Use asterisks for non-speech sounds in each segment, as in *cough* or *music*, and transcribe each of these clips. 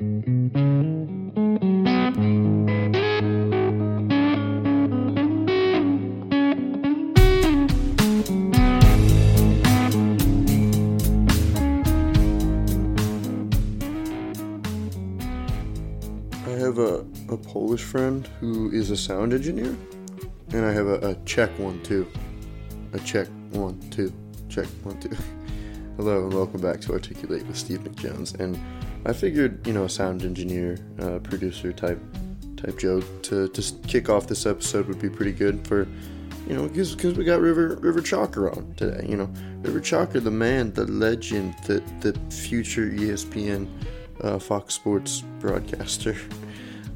I have a, a Polish friend who is a sound engineer, and I have a, a Czech one too. A Czech one, two. Check one, two. *laughs* Hello, and welcome back to Articulate with Steve McJones. And I figured, you know, a sound engineer, uh, producer type type joke to just kick off this episode would be pretty good for, you know, because we got River River Chalker on today. You know, River Chalker, the man, the legend, the the future ESPN uh, Fox Sports broadcaster. *laughs*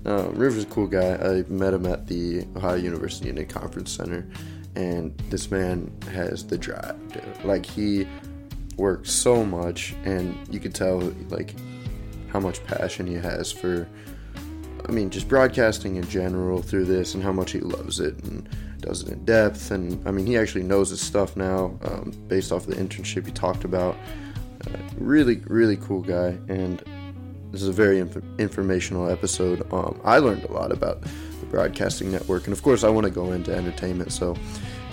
Uh, River's a cool guy. I met him at the Ohio University Inn and Conference Center, and this man has the drive. Dude. Like he works so much, and you could tell like how much passion he has for. I mean, just broadcasting in general through this, and how much he loves it and does it in depth. And I mean, he actually knows his stuff now, um, based off the internship he talked about. Uh, really, really cool guy, and this is a very inf- informational episode. Um, I learned a lot about the broadcasting network, and of course, I want to go into entertainment, so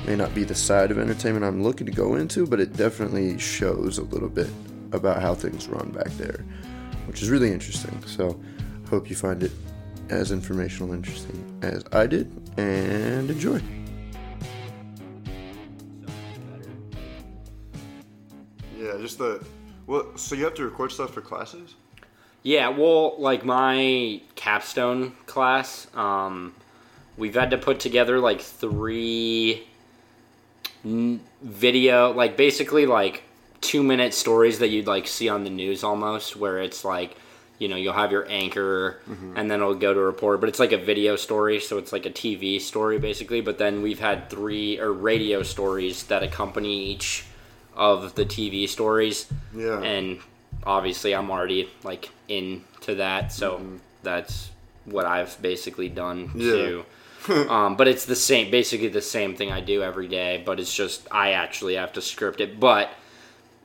may not be the side of entertainment I'm looking to go into, but it definitely shows a little bit about how things run back there, which is really interesting. So, hope you find it as informational and interesting as I did, and enjoy. Yeah, just the well. So you have to record stuff for classes. Yeah, well, like my capstone class, um, we've had to put together like three n- video, like basically like two minute stories that you'd like see on the news almost, where it's like, you know, you'll have your anchor and then it'll go to a report, but it's like a video story, so it's like a TV story basically. But then we've had three or radio stories that accompany each of the TV stories Yeah. and obviously I'm already like into that, so that's what I've basically done Yeah. too. *laughs* um, but it's the same, basically the same thing I do every day, but it's just I actually have to script it. But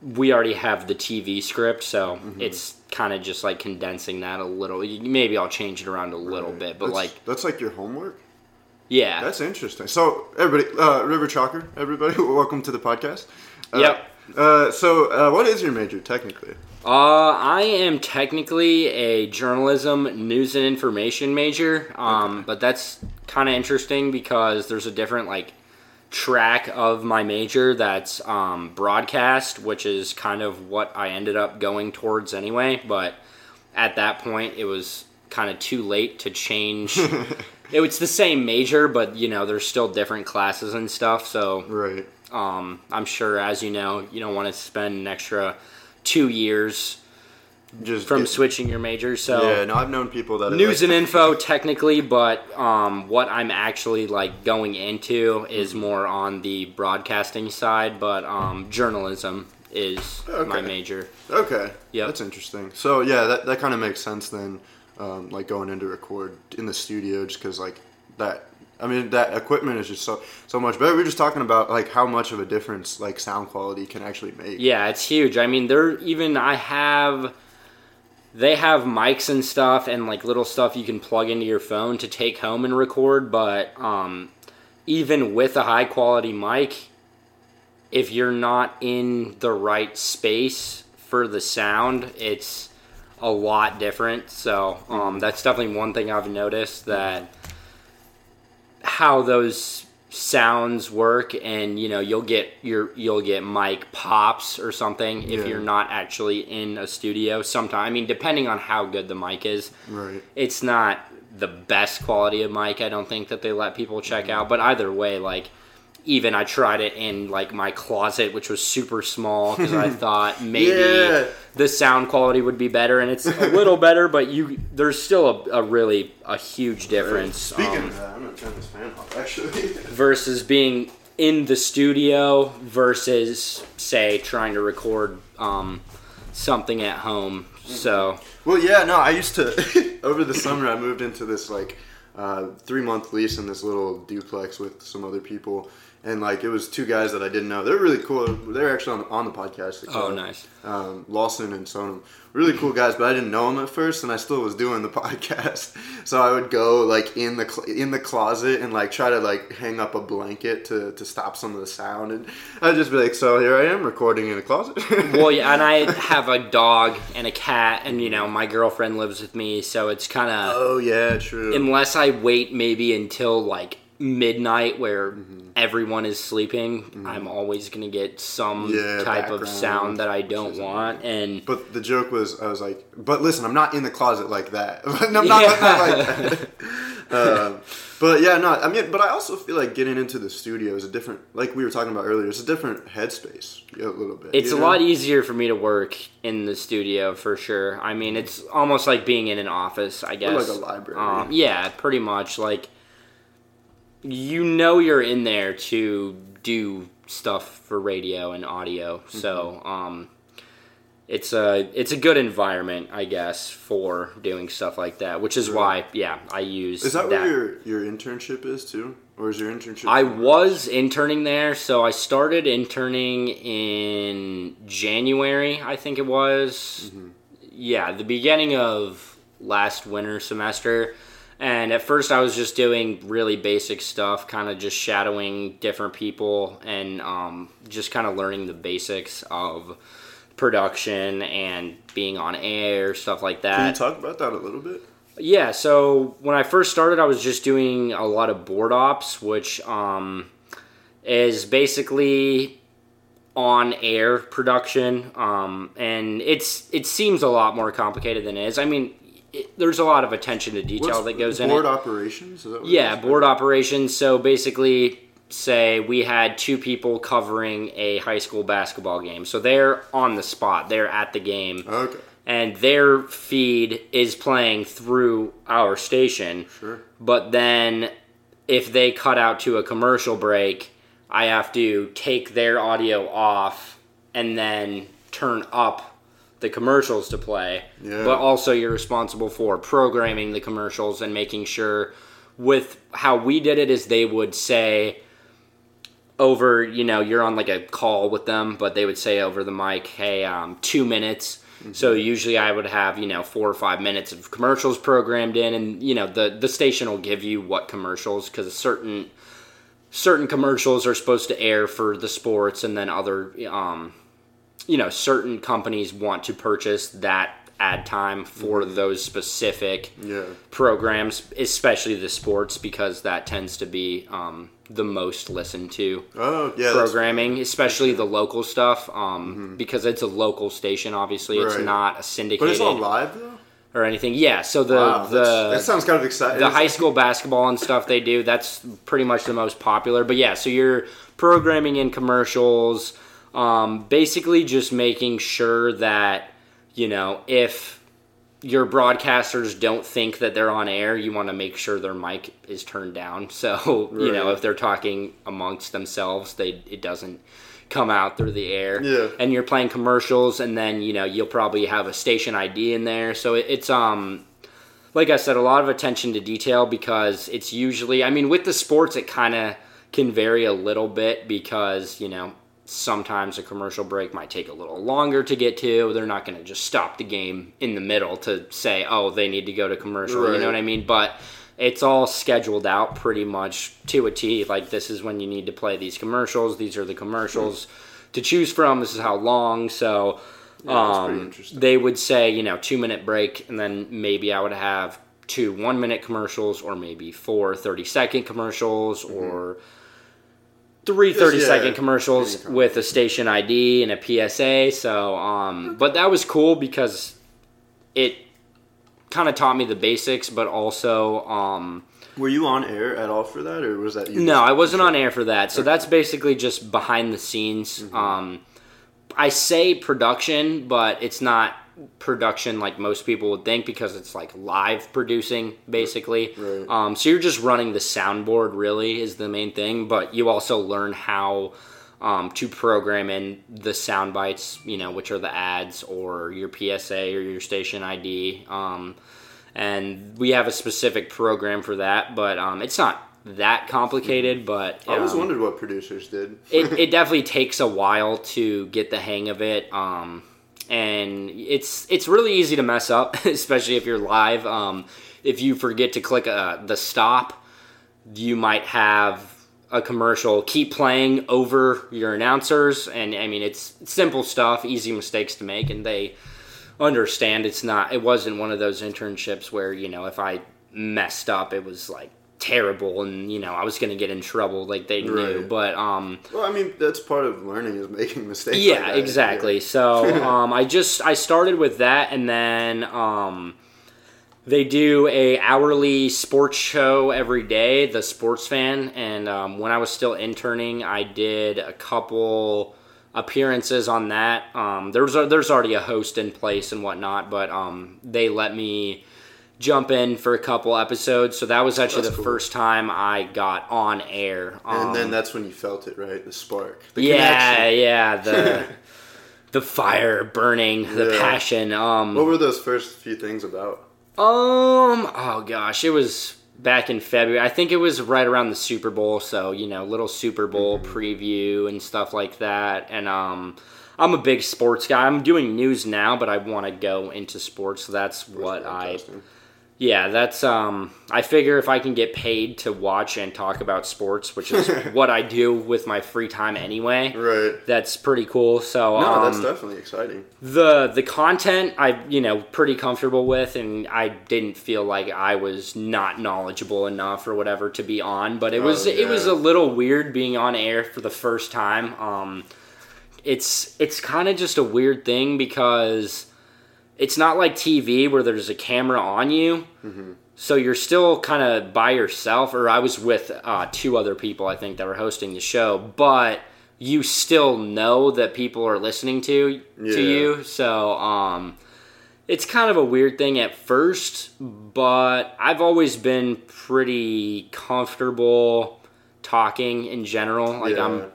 we already have the TV script, so it's kind of just like condensing that a little. Maybe I'll change it around a little bit, but That's- like that's like your homework. yeah, That's interesting. So, everybody, uh, River Chalker, everybody, *laughs* welcome to the podcast. Uh, Yep. Uh, so, uh, what is your major technically? Uh, I am technically a journalism, news and information major, um, but that's kind of interesting because there's a different like track of my major that's um, broadcast, which is kind of what I ended up going towards anyway. But at that point, it was kind of too late to change. *laughs* it was the same major, but you know, there's still different classes and stuff. So Right. um, I'm sure, as you know, you don't want to spend an extra two years Just from get- switching your major. So Yeah, no, I've known people that news like- and info technically, but um, what I'm actually like going into is more on the broadcasting side. But um, journalism is my major. Okay. yeah, That's interesting. So, yeah, that, that kind of makes sense then, um, like going into record in the studio, just because, like, that. I mean, that equipment is just so so much better. We are just talking about like how much of a difference like sound quality can actually make. Yeah, it's huge. I mean, they're even I have they have mics and stuff and like little stuff you can plug into your phone to take home and record, but um even with a high quality mic, if you're not in the right space for the sound, it's a lot different. So, um that's definitely one thing I've noticed that how those sounds work and you know you'll get your you'll get mic pops or something if Yeah. you're not actually in a studio sometime i mean depending on how good the mic is Right. it's not the best quality of mic i don't think that they let people check mm-hmm. out but either way like even i tried it in like my closet which was super small because i *laughs* thought maybe Yeah. the sound quality would be better and it's a *laughs* little better but you there's still a, a really a huge difference Speaking um, of that, I'm gonna turn this fan off actually. *laughs* versus being in the studio versus say trying to record um, something at home so Well, yeah, no, I used to over the summer. I moved into this like uh, three month lease in this little duplex with some other people, and like it was two guys that I didn't know. They're really cool. They're actually on, on the podcast. Oh, nice. Um, Lawson and Sonam, really cool guys, but I didn't know them at first, and I still was doing the *laughs* podcast. So I would go like in the cl- in the closet and like try to like hang up a blanket to, to stop some of the sound, and I'd just be like, "So here I am recording in a closet." *laughs* well, yeah, and I have a dog and a cat, and you know my girlfriend lives with me, so it's kind of oh yeah, true. unless I wait maybe until like midnight where Mm-hmm. everyone is sleeping, I'm always gonna get some Yeah, type of sound that I don't want, and But the joke was, I was like, but listen, I'm not in the closet like that. *laughs* I'm not, not like that. *laughs* um, but yeah, no, I mean, but I also feel like getting into the studio is a different, like we were talking about earlier, it's a different headspace a little bit. It's a know? lot easier for me to work in the studio for sure. I mean, it's almost like being in an office, I guess. like a library. Um, yeah, pretty much. Like, you know, you're in there to do stuff for radio and audio, Mm-hmm. so um, it's a it's a good environment, I guess, for doing stuff like that. Which is why, yeah, I use. Is that, where your, your internship is too? Or is your internship? I was interning there, so I started interning in January, I think it was. Yeah, the beginning of last winter semester. And at first, I was just doing really basic stuff, kind of just shadowing different people and um, just kind of learning the basics of production and being on air, stuff like that. Can you talk about that a little bit? Yeah, so when I first started, I was just doing a lot of board ops, which um, is basically on air production, um, and it's it seems a lot more complicated than it is. I mean, it, there's a lot of attention to detail What's that goes in board it. operations? Is that what Yeah, board operations. So basically, say we had two people covering a high school basketball game, so they're on the spot, they're at the game Okay, and their feed is playing through our station. sure. But then if they cut out to a commercial break, I have to take their audio off and then turn up the commercials to play. Yeah. But also you're responsible for programming the commercials and making sure with how we did it is they would say over, you know, you're on like a call with them, but they would say over the mic, hey, um, two minutes. So usually I would have, you know, four or five minutes of commercials programmed in, and you know, the the station will give you what commercials because certain certain commercials are supposed to air for the sports, and then other, um, you know, certain companies want to purchase that ad time for those specific Yeah. programs, especially the sports, because that tends to be um, the most listened to Oh, yeah. programming, especially the local stuff, um, because it's a local station. Obviously, it's not a But syndicated it's all live though. or anything. Yeah, so the Wow, the that sounds kind of exciting. the high school basketball and stuff they do that's pretty much the most popular but yeah so you're programming in commercials um, basically just making sure that you know if your broadcasters don't think that they're on air you want to make sure their mic is turned down. *laughs* So you know if they're talking amongst themselves they it doesn't come out through the air. Yeah. and you're playing commercials and then you know you'll probably have a station id in there. So it, it's um like I said, a lot of attention to detail because it's usually, I mean, with the sports, it kind of can vary a little bit because, you know, sometimes a commercial break might take a little longer to get to. They're not going to just stop the game in the middle to say, oh, they need to go to commercial. You know what I mean? But it's all scheduled out pretty much to a T. Like, this is when you need to play these commercials. These are the commercials to choose from. This is how long. So pretty um, they would say, you know, two minute break, and then maybe I would have two one minute commercials, or maybe four 30 second commercials, or three 30 yeah, second commercials with a station ID and a PSA. So, um, but that was cool because it kind of taught me the basics, but also, um, Were you on air at all for that, or was that you? no, I wasn't on air for that. So that's basically just behind the scenes. Mm-hmm. Um, I say production, but it's not production like most people would think because it's like live producing basically. Right. Um, so you're just running the soundboard really is the main thing, but you also learn how um, to program in the sound bites, you know, which are the ads or your PSA or your station ID. Um, and we have a specific program for that, but um, it's not that complicated, but I always um, wondered what producers did. it, it *laughs* definitely takes a while to get the hang of it. Um, and it's it's really easy to mess up, *laughs* especially if you're live. Um, if you forget to click uh, the stop, you might have a commercial keep playing over your announcers. And I mean, it's simple stuff, easy mistakes to make, and they understand it's not. It wasn't one of those internships where you know if I messed up, it was like terrible and you know I was going to get in trouble like they knew Right. but um Well, I mean, that's part of learning is making *laughs* mistakes. yeah like exactly so *laughs* um i just i started with that and then um they do a hourly sports show every day the sports fan and um, when i was still interning i did a couple appearances on that um, there's a, there's already a host in place and whatnot but um, they let me jump in for a couple episodes so that was actually That's the cool. firing time i got on air And Um, then that's when you felt it, right? The spark. The yeah, connection. yeah, the *laughs* the fire burning, the Yeah. passion. Um, What were those first few things about? um, oh gosh, it was back in February. I think it was right around the Super Bowl, so you know, little Super Bowl Mm-hmm. preview and stuff like that. And um, I'm a big sports guy. I'm doing news now, but I want to go into sports. So that's what I. Yeah, that's um I figure if I can get paid to watch and talk about sports, which is *laughs* what I do with my free time anyway. Right. That's pretty cool. So No, um, that's definitely exciting. the the content I you know pretty comfortable with, and I didn't feel like I was not knowledgeable enough or whatever to be on. But it was Oh, it was a little weird being on air for the first time. Um, it's it's kind of just a weird thing because it's not like TV where there's a camera on you. So you're still kind of by yourself, or I was with uh, two other people, I think, that were hosting the show, but you still know that people are listening to Yeah. to you. So um, it's kind of a weird thing at first, but I've always been pretty comfortable talking in general. Like Yeah. I'm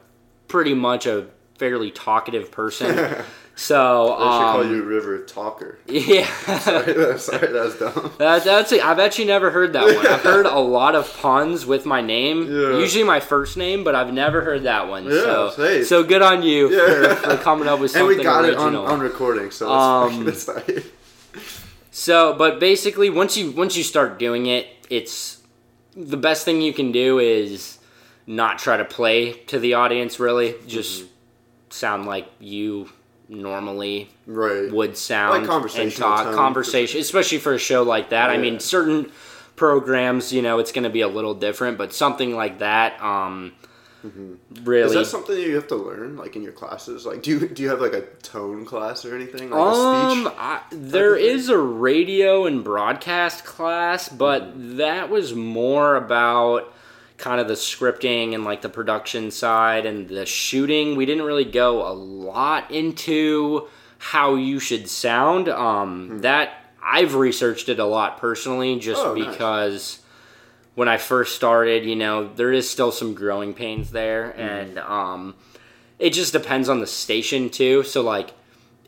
pretty much a fairly talkative person. *laughs* so They should call um, you River Talker. *laughs* yeah. Sorry, *laughs* sorry, that's dumb. That, that's it. I've actually never heard that one. I've heard a *laughs* lot of puns with my name, Yeah. usually my first name, but I've never heard that one. Yeah, so, hey. so good on you Yeah. for, for coming up with And something we got original. it on, on recording, so Um. That's fine. So, but basically, once you once you start doing it, it's the best thing you can do is not try to play to the audience. Really, just Mm-hmm. sound like you normally Right. would sound Like conversational and talk tone, conversation, especially for a show like that. I mean, certain programs, you know, it's going to be a little different, but something like that, um, really. Mm-hmm. Is that something that you have to learn, like in your classes? Like, do you do you have like a tone class or anything, like a Um, speech? I, there is a radio and broadcast class, but Mm-hmm. that was more about kind of the scripting and like the production side and the shooting. We didn't really go a lot into how you should sound. Um, that I've researched it a lot personally, just Hmm. Oh, nice. because when I first started, you know, there is still some growing pains there, Hmm. and um, it just depends on the station too. So like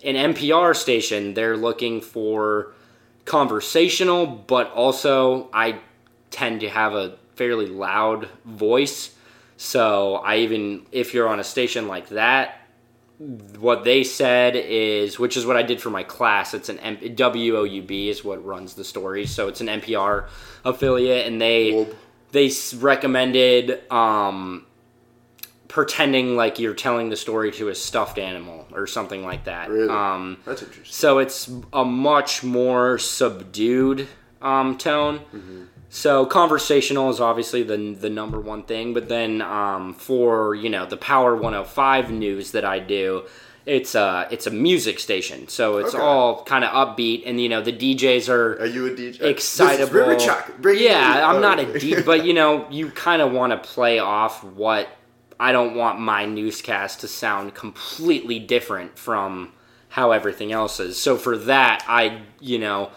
an NPR station, they're looking for conversational, but also I tend to have a fairly loud voice. So I even if you're on a station like that, what they said is, which is what I did for my class. It's an M- WOUB is what runs the stories, so it's an NPR affiliate, and they Whoop. they recommended um, pretending like you're telling the story to a stuffed animal or something like that. Really? Um, That's interesting. so it's a much more subdued um, tone. So conversational is obviously the the number one thing, but then um, for you know the Power 105 news that I do, it's a it's a music station, so it's Okay. all kind of upbeat, and you know the DJs are Are you a DJ? excitable. This is Chuck. Bring it yeah. I'm not a DJ, but you know, you kind of want to play off what I don't want my newscast to sound completely different from how everything else is. So for that, I you know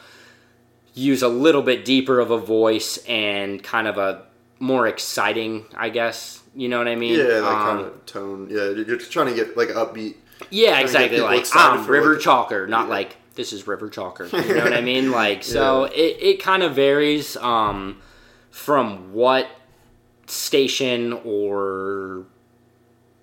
use a little bit deeper of a voice and kind of a more exciting, I guess. You know what I mean? Yeah, that Um, kind of tone. Yeah, you're trying to get like upbeat. yeah, exactly. Like I'm River what- Chalker, not Yeah. like this is River Chalker. *laughs* You know what I mean? Like so, it, it kind of varies um, from what station or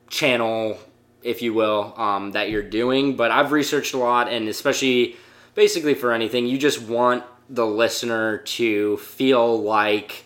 channel, if you will, um, that you're doing. But I've researched a lot, and especially basically for anything, you just want the listener to feel like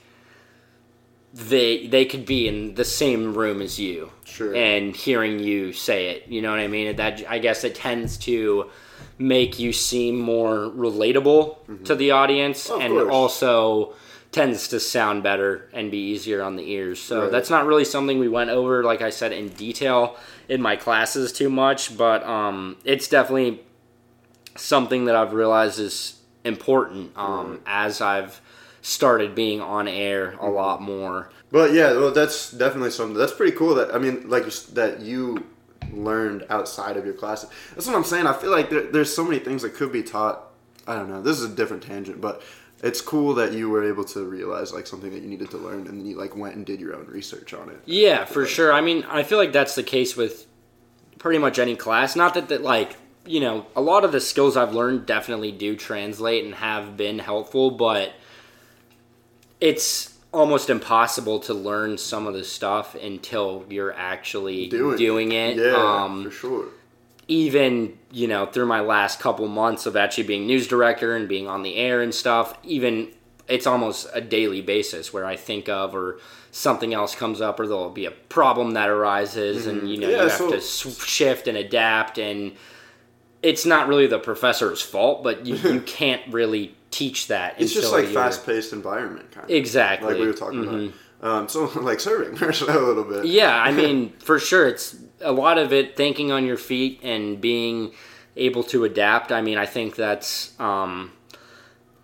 they they could be in the same room as you Sure. and hearing you say it you know what i mean that i guess it tends to make you seem more relatable to the audience Of and course. also tends to sound better and be easier on the ears so Right. that's not really something we went over like i said in detail in my classes too much but um, it's definitely something that i've realized is important um, as i've started being on air a lot more But yeah, well, that's definitely something. That's pretty cool. That I mean, like that you learned outside of your classes. That's what I'm saying. I feel like there, there's so many things that could be taught. I don't know. This is a different tangent, but it's cool that you were able to realize like something that you needed to learn, and then you like went and did your own research on it. Yeah, for sure. I mean, I feel like that's the case with pretty much any class. Not that that like you know a lot of the skills I've learned definitely do translate and have been helpful, but it's almost impossible to learn some of the stuff until you're actually doing, it. Yeah, Um, for sure. even you know through my last couple months of actually being news director and being on the air and stuff even it's almost a daily basis where i think of or something else comes up or there'll be a problem that arises and you know Mm-hmm. Yeah, you have so- to shift and adapt and it's not really the professor's fault but you, you *laughs* can't really teach that It's just like fast paced environment, kind of. exactly Like we were talking Mhm. about. Um, so *laughs* like serving *laughs* a little bit. Yeah, I mean, for sure, it's a lot of it thinking on your feet and being able to adapt. I mean, I think that's um,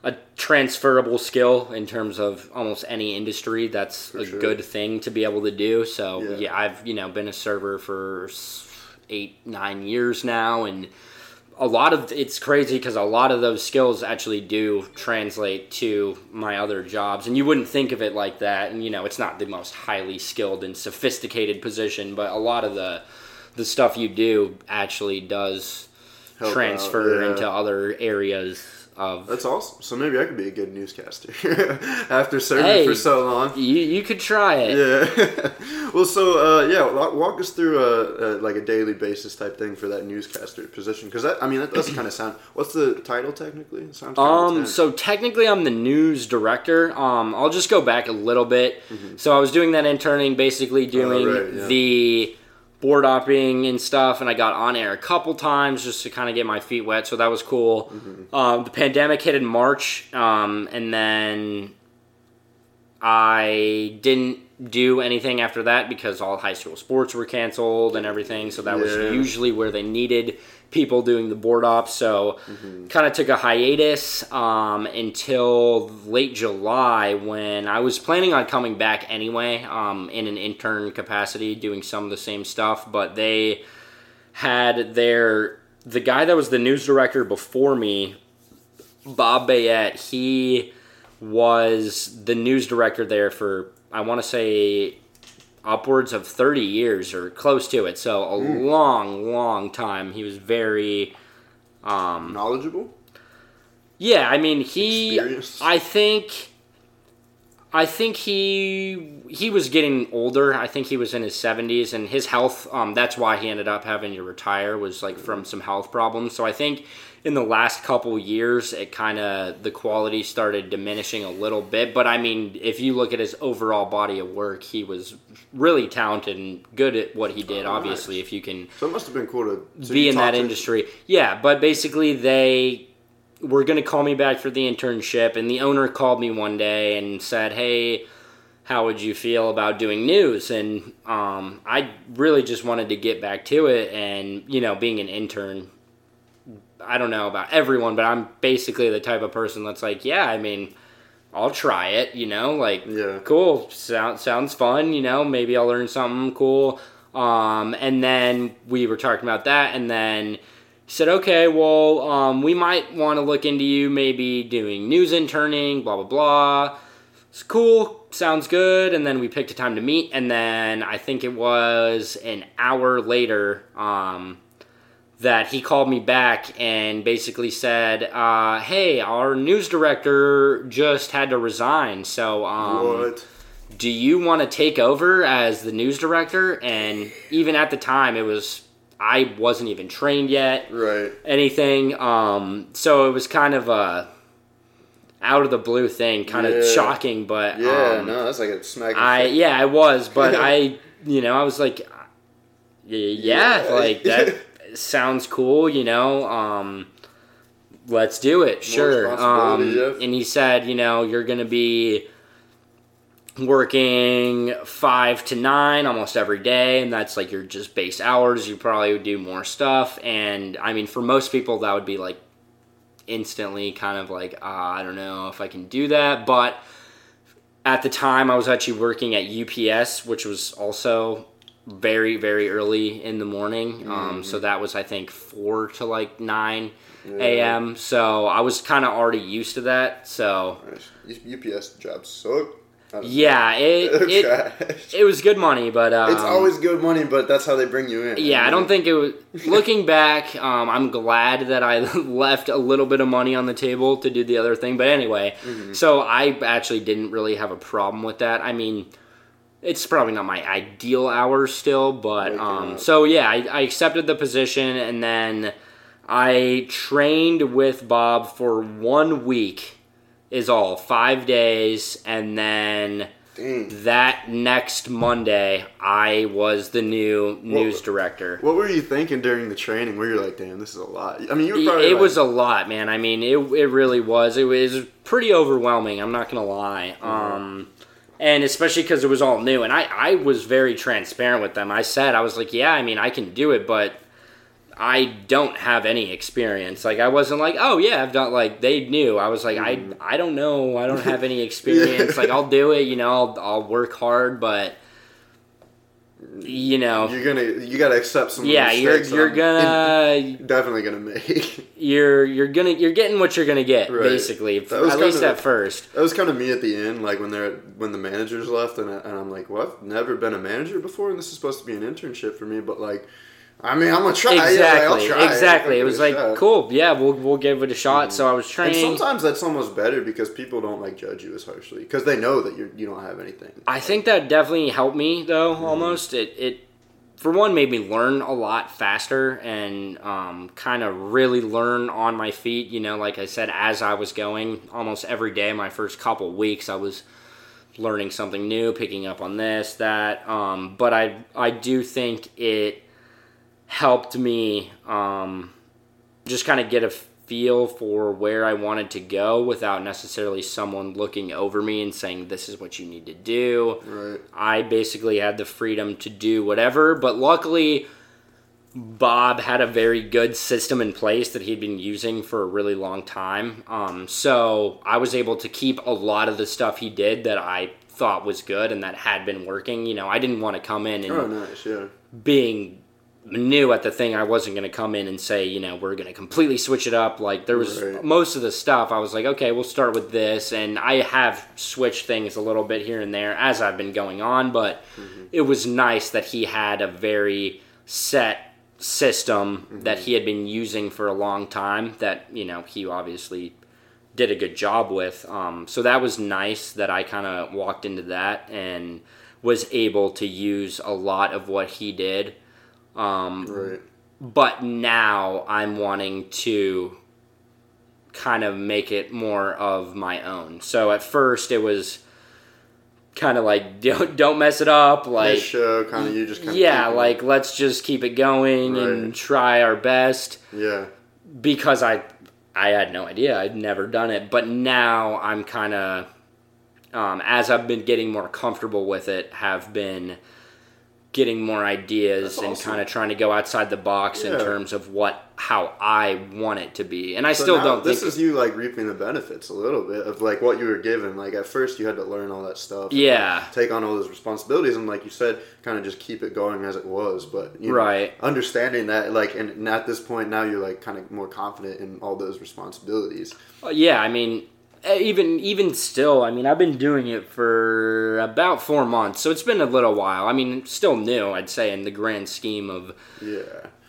a transferable skill in terms of almost any industry. That's a sure. good thing to be able to do. So Yeah. yeah. I've you know been a server for eight nine years now, and a lot of it's crazy because a lot of those skills actually do translate to my other jobs. And you wouldn't think of it like that. And you know it's not the most highly skilled and sophisticated position but a lot of the the stuff you do actually does Help out, transfer yeah. into other areas of That's awesome. So maybe I could be a good newscaster *laughs* after serving Hey. for so long. you you could try it Yeah. *laughs* well, so uh, yeah, walk, us through a, a like a daily basis type thing for that newscaster position because that I mean that does kind of sound. What's the title technically? It sounds Um, intense. so technically, I'm the news director. Um, I'll just go back a little bit. So I was doing that interning, basically doing Mm-hmm. right, yeah. the board opping and stuff, and I got on air a couple times just to kind of get my feet wet. So that was cool. Mm-hmm. Um, the pandemic hit in March, um, and then I didn't do anything after that because all high school sports were canceled and everything. So that was usually where they needed people doing the board ops. So kind of took a hiatus um, until late July when I was planning on coming back anyway um, in an intern capacity, doing some of the same stuff. But they had their the guy that was the news director before me, Bob Bayette. He was the news director there for I want to say upwards of 30 years or close to it. So a hmm. long, long time. He was very um, knowledgeable. yeah, I mean he. I think I think he he was getting older. I think he was in his 70s and his health um that's why he ended up having to retire was like from hmm. some health problems. So I think in the last couple years it kind of the quality started diminishing a little bit, but I mean if you look at his overall body of work, he was really talented and good at what he did Oh, obviously nice. if you can So it must have been cool to so be in that to- industry. Yeah, but basically they were going to call me back for the internship, and the owner called me one day and said, "Hey, how would you feel about doing news?" And um, I really just wanted to get back to it, and you know, being an intern. I don't know about everyone, but I'm basically the type of person that's like, yeah, I mean, I'll try it, you know, like Yeah. cool, sound, sounds fun, you know, maybe I'll learn something cool. Um, and then we were talking about that, and then said, okay, well, um, we might want to look into you maybe doing news interning, blah, blah, blah. It's cool, sounds good. And then we picked a time to meet, and then I think it was an hour later, um, that he called me back and basically said, uh, "Hey, our news director just had to resign, so um, What? do you want to take over as the news director? And even at the time, it was I wasn't even trained yet, Right. anything. Um, so it was kind of a out of the blue thing, kind of shocking. But Yeah, um, no, that's like a smack. I yeah, I was, but *laughs* I you know I was like, yeah, Yeah. like that *laughs* sounds cool, you know. Um, let's do it, sure. Um, yeah. and he said, you know, you're gonna be working five to nine almost every day, and that's like your just base hours. You probably would do more stuff, and I mean, for most people, that would be like instantly kind of like, ah, I don't know if I can do that, but at the time I was actually working at UPS, which was also very very early in the morning. Um, so that was I think four to like nine a.m. So I was kind of already used to that. So. UPS jobs suck. Yeah, it *laughs* it, it was good money, but um, it's always good money, but that's how they bring you in. Yeah, I don't think it was. *laughs* Looking back, um, I'm glad that I *laughs* left a little bit of money on the table to do the other thing. But anyway, so I actually didn't really have a problem with that. I mean, it's probably not my ideal hours still, but um, so yeah, I, I accepted the position and then I trained with Bob for one week. Is all five days, and then Dang. that next Monday, I was the new news director. What were you thinking during the training? Where you're like, damn, this is a lot. I mean, you were It, probably. it like, was a lot, man. I mean, it, it really was. It was pretty overwhelming. I'm not gonna lie. Mm-hmm. Um, and especially because it was all new, and I I was very transparent with them. I said I was like, yeah, I mean, I can do it, but I don't have any experience. Like I wasn't like, oh yeah, I've done. Like they knew. I was like, Mm-hmm. I I don't know. I don't have any *laughs* experience. Like I'll do it. You know, I'll I'll work hard, but you know, You're gonna. You gotta accept some. yeah, you're you're I'm gonna *laughs* definitely gonna make. you're you're gonna you're getting what you're gonna get Right. basically at least kinda- at first That was kind of me at the end, like when they're when the managers left, and, I, and I'm like, "What? Never been a manager before, and this is supposed to be an internship for me." But like, I mean, I'm gonna try. Yeah, exactly like, try. exactly it was like shot. cool yeah we'll we'll give it a shot so i was And training sometimes that's almost better because people don't like judge you as harshly because they know that you you don't have anything. i think that definitely helped me though Mm-hmm. almost it it for one made me learn a lot faster and um, kind of really learn on my feet you know like i said as i was going almost every day my first couple weeks i was learning something new picking up on this that um, but i i do think it helped me um, just kind of get a feel for where I wanted to go without necessarily someone looking over me and saying, This is what you need to do. Right. I basically had the freedom to do whatever, but luckily, Bob had a very good system in place that he'd been using for a really long time. Um, so I was able to keep a lot of the stuff he did that I thought was good and that had been working. You know, I didn't want to come in and Oh, nice. Yeah. being new at the thing, I wasn't going to come in and say, you know, we're going to completely switch it up. Like there was Right. most of the stuff. I was like, okay, we'll start with this, and I have switched things a little bit here and there as I've been going on. But it was nice that he had a very set system that he had been using for a long time. That you know he obviously did a good job with. Um, so that was nice that I kind of walked into that and was able to use a lot of what he did. Um, Right. but now I'm wanting to kind of make it more of my own. So at first it was kind of like *laughs* don't don't mess it up like Nice show, kind of you just kind of yeah like let's just keep it going and try our best yeah. because I I had no idea. I'd never done it, but now I'm kind of um, as I've been getting more comfortable with it, have been getting more ideas and kind of trying to go outside the box in terms of what how I want it to be. And I So still don't This is you like reaping the benefits a little bit of like what you were given. Like at first you had to learn all that stuff. Yeah. like, take on all those responsibilities and like you said, kind of just keep it going as it was. But you know, Right. understanding that like and, and at this point now you're like kind of more confident in all those responsibilities. Uh, Yeah, I mean, even even still, I mean, I've been doing it for about four months, so it's been a little while. I mean, still new, I'd say, in the grand scheme of Yeah.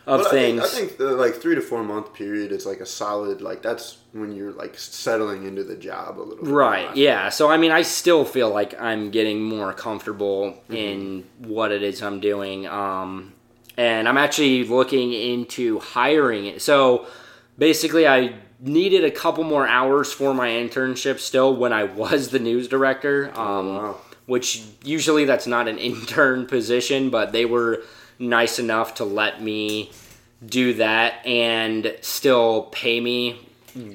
of But things. I think, I think the like three to four month period is like a solid like that's when you're like settling into the job a little bit. Right. more. Yeah. So I mean, I still feel like I'm getting more comfortable Mm-hmm. in what it is I'm doing. Um, and I'm actually looking into hiring it. So basically, I needed a couple more hours for my internship still when I was the news director. Um, wow. Which usually that's not an *laughs* intern position, but they were nice enough to let me do that and still pay me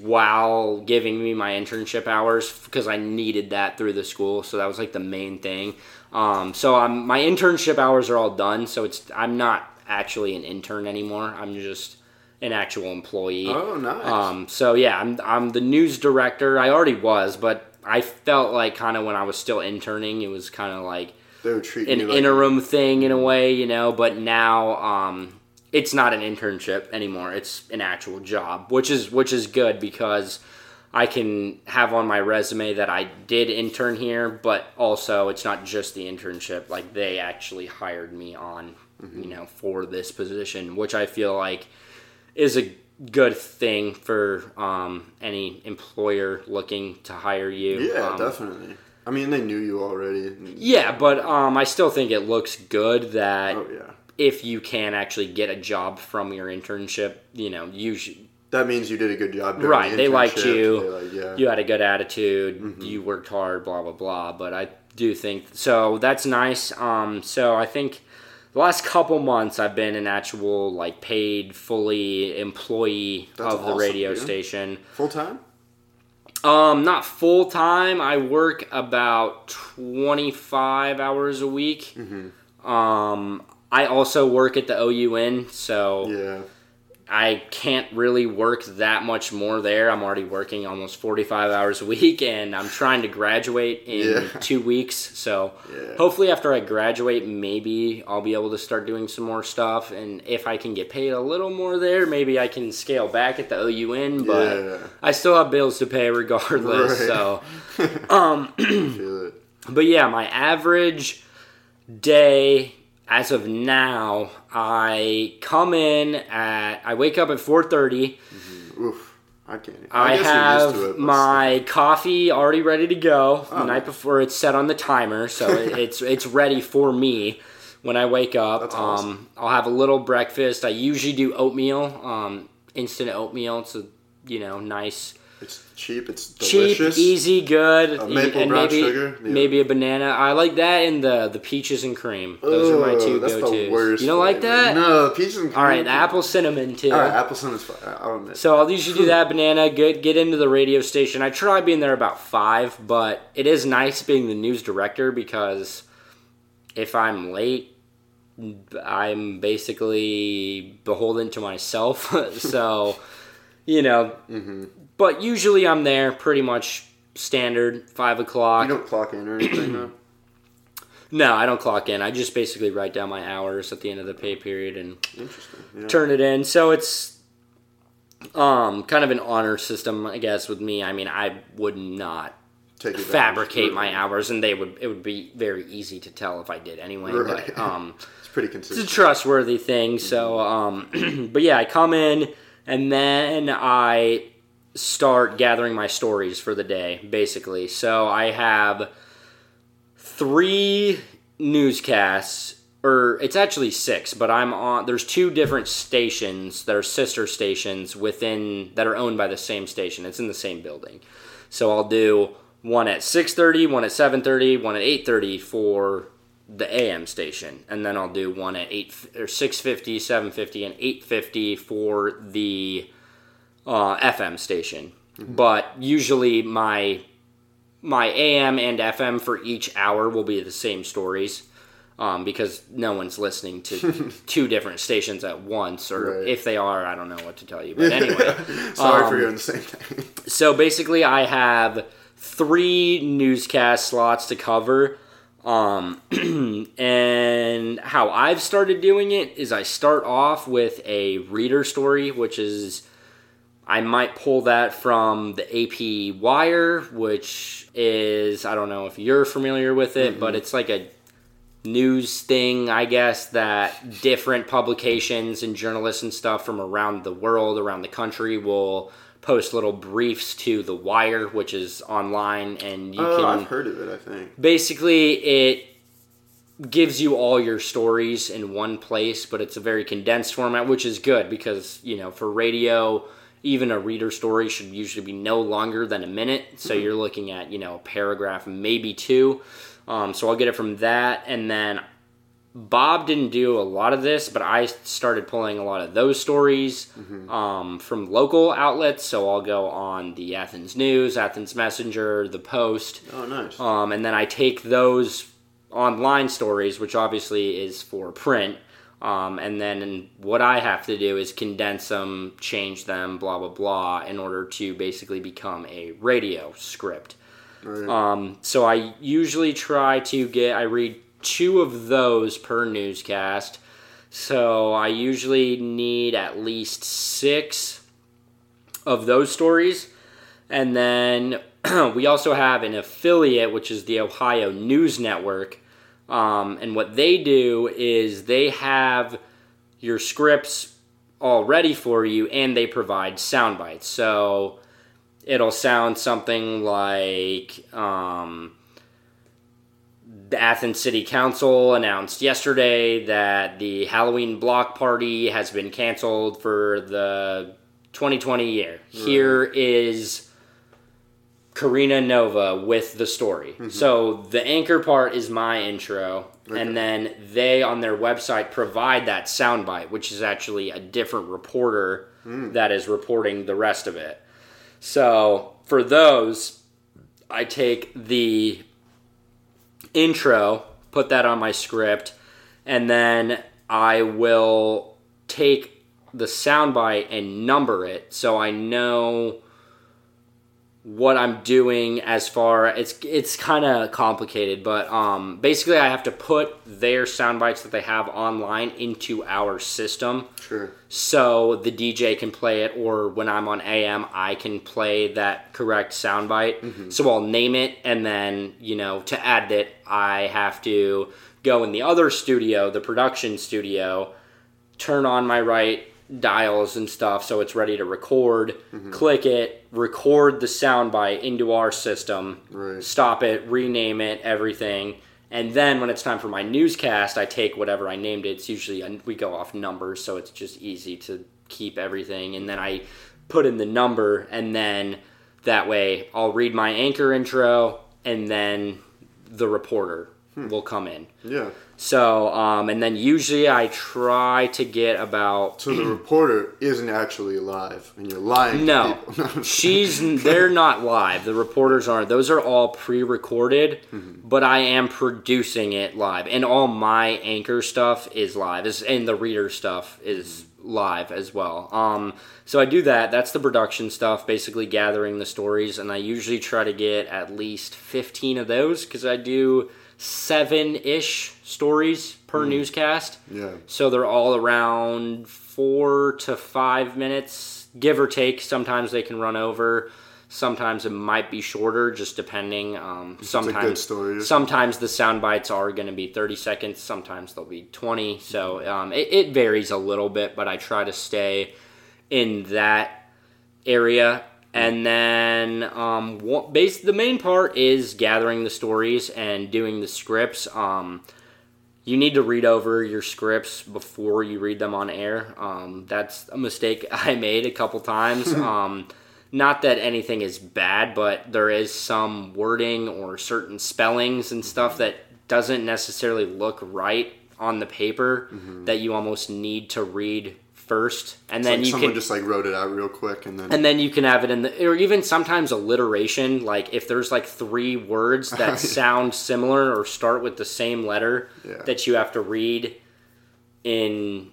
while giving me my internship hours because I needed that through the school. So that was like the main thing. Um, so I'm, my internship hours are all done. So it's I'm not actually an intern anymore. I'm just an actual employee. Oh, nice. Um, so yeah, I'm I'm the news director. I already was, but I felt like kind of when I was still interning, it was kind of like they were treating an like, interim thing in a way, you know. But now, um, it's not an internship anymore. It's an actual job, which is which is good because I can have on my resume that I did intern here, but also it's not just the internship. Like they actually hired me on, Mm-hmm. you know, for this position, which I feel like is a good thing for um, any employer looking to hire you. Yeah, Um, definitely. I mean, they knew you already. yeah, but um, I still think it looks good that Oh yeah. if you can actually get a job from your internship, you know, you sh- That means you did a good job. right. the They liked you. They like, yeah. You had a good attitude. Mm-hmm. You worked hard. Blah blah blah. But I do think so. That's nice. Um, so I think the last couple months I've been an actual like paid fully employee That's of the radio dude. station. Full time. Um, not full time. I work about twenty five hours a week. Mm-hmm. Um, I also work at the OU Inn, so Yeah. I can't really work that much more there. I'm already working almost 45 hours a week, and I'm trying to graduate in Yeah. *laughs* two weeks. So Yeah. hopefully, after I graduate, maybe I'll be able to start doing some more stuff. And if I can get paid a little more there, maybe I can scale back at the OU Inn. But Yeah. I still have bills to pay regardless. Right. So, *laughs* *laughs* um, *clears throat* but yeah, my average day as of now, I come in at I wake up at 4:30. Oof. I can't. I, guess you're have used to it, my coffee already ready to go the Oh. night before it's set on the timer, so it, *laughs* it's it's ready for me when I wake up. That's um, awesome. I'll have a little breakfast. I usually do oatmeal, um, instant oatmeal. It's a you know nice cheap. It's cheap, easy, good, Uh, maple and brown maybe sugar? Yeah. maybe a banana. I like that and the the peaches and cream. Those are my two go tos. You don't like that? No, peaches and cream. All right, the apple cinnamon too. All right, apple cinnamon is fine. I'll admit. So I'll usually do that banana. Get get into the radio station. I try being there about five, but it is nice being the news director because if I'm late, I'm basically beholden to myself. *laughs* so you know, Mm-hmm. But usually I'm there pretty much standard five o'clock. you don't clock in or anything, no? No, I don't clock in. I just basically write down my hours at the end of the pay period and Yeah. turn it in. So it's um kind of an honor system, I guess, with me. I mean, I would not Take fabricate my hours, and they would. It would be very easy to tell if I did anyway. Right. But *laughs* um, It's pretty consistent. it's a trustworthy thing. So um, *clears throat* but yeah, I come in and then I start gathering my stories for the day, basically. So I have three newscasts or it's actually six but i'm on there's two different stations that are sister stations within that are owned by the same station. It's in the same building. So i'll do one at 6.30 one at 7.30 one at 8.30 for the am station. And then i'll do one at 8 or 6.50 7.50 and 8.50 for the uh, fm station but usually my my AM and FM for each hour will be the same stories. Um, because no one's listening to *laughs* two different stations at once, or Right. if they are, I don't know what to tell you. But anyway, *laughs* Sorry um, for doing the same thing. so basically, I have three newscast slots to cover. Um, *clears throat* and how I've started doing it is I start off with a reader story, which is I might pull that from the AP Wire, which is I don't know if you're familiar with it, but it's like a news thing, I guess, that different publications and journalists and stuff from around the world, around the country, will post little briefs to the Wire, which is online, and you oh, can. I've heard of it. I think. Basically, it gives you all your stories in one place, but it's a very condensed format, which is good because you know for radio. Even a reader story should usually be no longer than a minute, so Mm-hmm. you're looking at you know a paragraph, maybe two. Um, so I'll get it from that, and then Bob didn't do a lot of this, but I started pulling a lot of those stories um, from local outlets. So I'll go on the Athens News, Athens Messenger, the Post, Oh, nice. um, and then I take those online stories, which obviously is for print. Um, and then what I have to do is condense them, change them, blah, blah, blah, in order to basically become a radio script. Right. Um, so I usually try to get, I read two of those per newscast. So I usually need at least six of those stories. And then *clears throat* we also have an affiliate, which is the Ohio News Network. Um, and what they do is they have your scripts all ready for you and they provide sound bites. So it'll sound something like um, the Athens City Council announced yesterday that the Halloween block party has been canceled for the 2020 year. Here is Karina Nova with the story. Mm-hmm. So the anchor part is my intro, Okay. and then they on their website provide that soundbite, which is actually a different reporter hmm. that is reporting the rest of it. So for those, I take the intro, put that on my script, and then I will take the soundbite and number it so I know what I'm doing as far it's it's kind of complicated, but um, basically I have to put their sound bites that they have online into our system Sure. so the DJ can play it, or when I'm on AM, I can play that correct soundbite. So I'll name it, and then you know to add it, I have to go in the other studio, the production studio, turn on my right dials and stuff so it's ready to record. Mm-hmm. Click it, record the soundbite into our system Right. stop it, rename it, everything. And then when it's time for my newscast, I take whatever I named it. It's usually a, we go off numbers, so it's just easy to keep everything. And then I put in the number, and then that way I'll read my anchor intro, and then the reporter hmm. will come in. Yeah. So, um, and then usually I try to get about So the reporter isn't actually live, and you're lying. no. *laughs* She's they're not live. The reporters aren't. Those are all pre-recorded, Mm-hmm. but I am producing it live, and all my anchor stuff is live, is and the reader stuff is live as well. Um, so I do that. That's the production stuff, basically gathering the stories, and I usually try to get at least fifteen of those because I do seven-ish stories per newscast. yeah. So they're all around four to five minutes, give or take. Sometimes they can run over. Sometimes it might be shorter, just depending. Um, sometimes, story. sometimes the sound bites are going to be 30 seconds. Sometimes they'll be 20. So um, it, it varies a little bit, but I try to stay in that area. And then, um, what, base, the main part is gathering the stories and doing the scripts. Um, you need to read over your scripts before you read them on air. Um, that's a mistake *laughs* I made a couple times. *laughs* um, not that anything is bad, but there is some wording or certain spellings and stuff that doesn't necessarily look right on the paper that you almost need to read first, and It's then like you someone can just like wrote it out real quick, and then and then you can have it in the or even sometimes alliteration like if there's like three words *laughs* that sound similar or start with the same letter Yeah. that you have to read in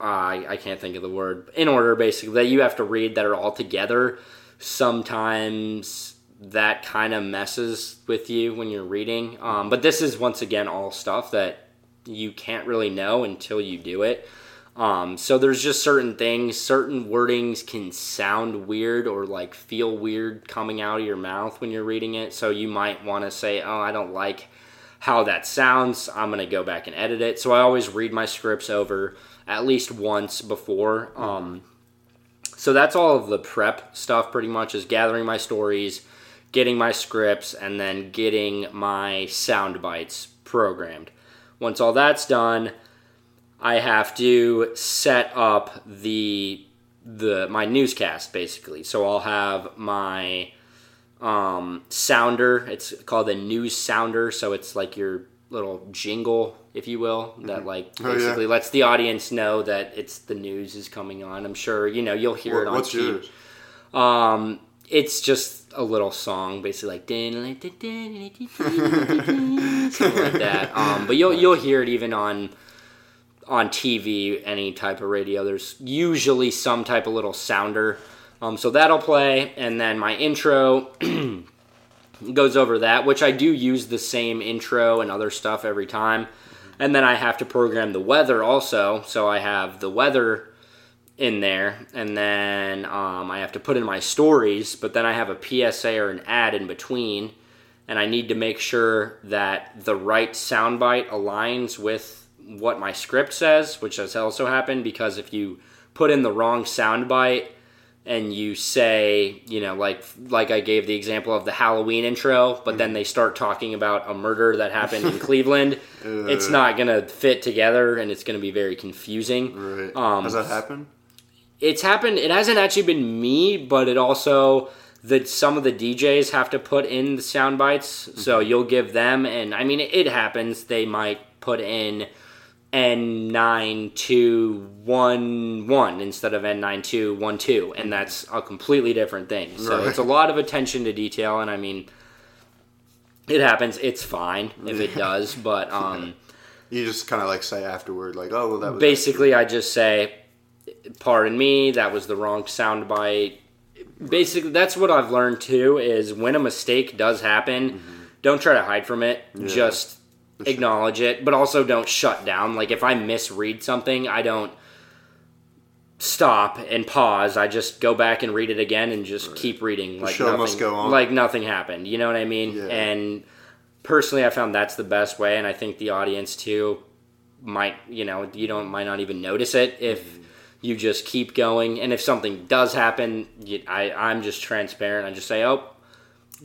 I I can't think of the word in order basically that you have to read that are all together sometimes that kind of messes with you when you're reading um, but this is once again all stuff that you can't really know until you do it um, so there's just certain things, certain wordings can sound weird or like feel weird coming out of your mouth when you're reading it. So you might want to say, "Oh, I don't like how that sounds. I'm gonna go back and edit it. So I always read my scripts over at least once before. Um, so that's all of the prep stuff. Pretty much is gathering my stories, getting my scripts, and then getting my sound bites programmed. Once all that's done, I have to set up the the my newscast basically. So I'll have my um, sounder. It's called the news sounder. So it's like your little jingle, if you will, that like Oh, yeah. basically lets the audience know that it's the news is coming on. I'm sure you know you'll hear it on What's TV. yours? Um, it's just a little song, basically like something like *laughs* that. Um, but you'll you'll hear it even on on TV, any type of radio. There's usually some type of little sounder. Um, so that'll play, and then my intro *clears throat* goes over that, which I do use the same intro and other stuff every time. And then I have to program the weather also. So I have the weather in there, and then um, I have to put in my stories, but then I have a PSA or an ad in between, and I need to make sure that the right soundbite aligns with what my script says, which has also happened because if you put in the wrong soundbite and you say, you know, like like I gave the example of the Halloween intro, but then they start talking about a murder that happened in *laughs* Cleveland, it's not gonna fit together, and it's gonna be very confusing. Right. Um, Has that happened? It's happened. It hasn't actually been me, but it also that some of the DJs have to put in the sound bites. So you'll give them, and I mean, it, happens. They might put in N9211 instead of N9212, and that's a completely different thing. So Right. it's a lot of attention to detail, and I mean, it happens. It's fine if it *laughs* does, but um, You just kind of like say afterward, like, oh, well, that was basically, I just say, "Pardon me, that was the wrong sound bite." Basically, that's what I've learned too. Is when a mistake does happen, don't try to hide from it. Just acknowledge it, but also don't shut down. Like if I misread something, I don't stop and pause. I just go back and read it again and just keep reading. Like nothing, must go on. Like nothing happened. You know what I mean? Yeah. And personally, I found that's the best way, and I think the audience too might. You know, you don't might not even notice it if. Mm-hmm. You just keep going, and if something does happen, you, I I'm just transparent. I just say, "Oh,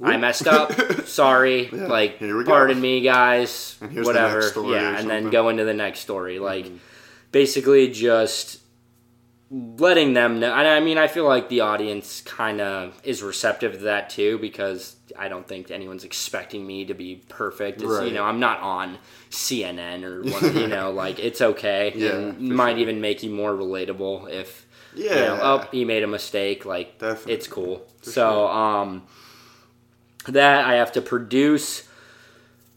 I messed up. *laughs* Sorry. Yeah, like, we go. pardon me, guys. And here's the Whatever. yeah, and then go into the next story. Like, mm-hmm. basically, just letting them know. And I mean, I feel like the audience kind of is receptive to that too because I don't think anyone's expecting me to be perfect. It's, You know, I'm not on CNN or one. you *laughs* know, like it's okay. Yeah, and might sure. even make you more relatable if you Yeah. know, oh, he made a mistake. Like, Definitely. it's cool. For so, sure. um, that I have to produce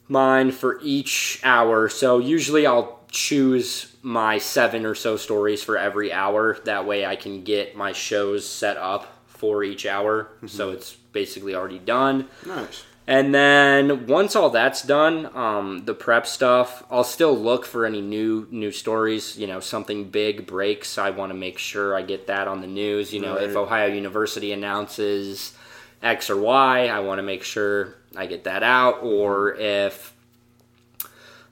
mine for each hour. So usually I'll choose my seven or so stories for every hour. That way I can get my shows set up for each hour. Mm-hmm. So it's basically already done. Nice. And then once all that's done, um, the prep stuff, I'll still look for any new new stories. You know, something big breaks. I want to make sure I get that on the news. You know, if Ohio University announces X or Y, I want to make sure I get that out. Or if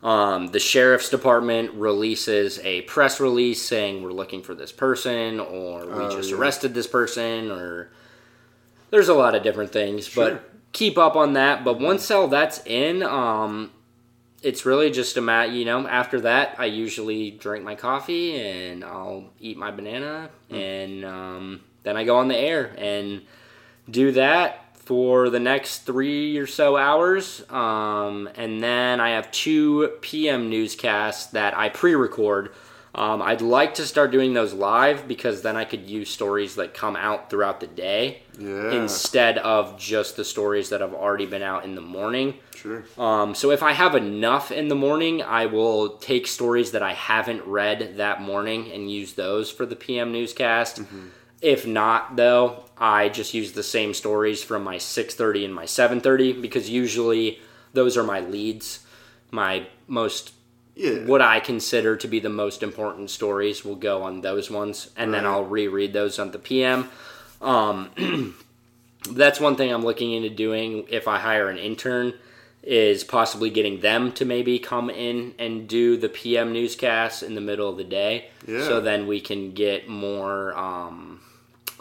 um, the sheriff's department releases a press release saying we're looking for this person, or we Oh, just yeah. arrested this person, or there's a lot of different things, Sure. but keep up on that. But once all that's in, um, it's really just a mat. You know, after that, I usually drink my coffee and I'll eat my banana, Hmm. and um, then I go on the air and do that for the next three or so hours. Um, and then I have two PM newscasts that I pre record. Um, I'd like to start doing those live because then I could use stories that come out throughout the day Yeah. instead of just the stories that have already been out in the morning. Sure. Um, so if I have enough in the morning, I will take stories that I haven't read that morning and use those for the PM newscast. If not, though, I just use the same stories from my 6:30 and my 7:30 because usually those are my leads, my most Yeah. what I consider to be the most important stories will go on those ones, and then I'll reread those on the PM. Um, *clears throat* that's one thing I'm looking into doing if I hire an intern is possibly getting them to maybe come in and do the PM newscasts in the middle of the day. Yeah. So then we can get more um,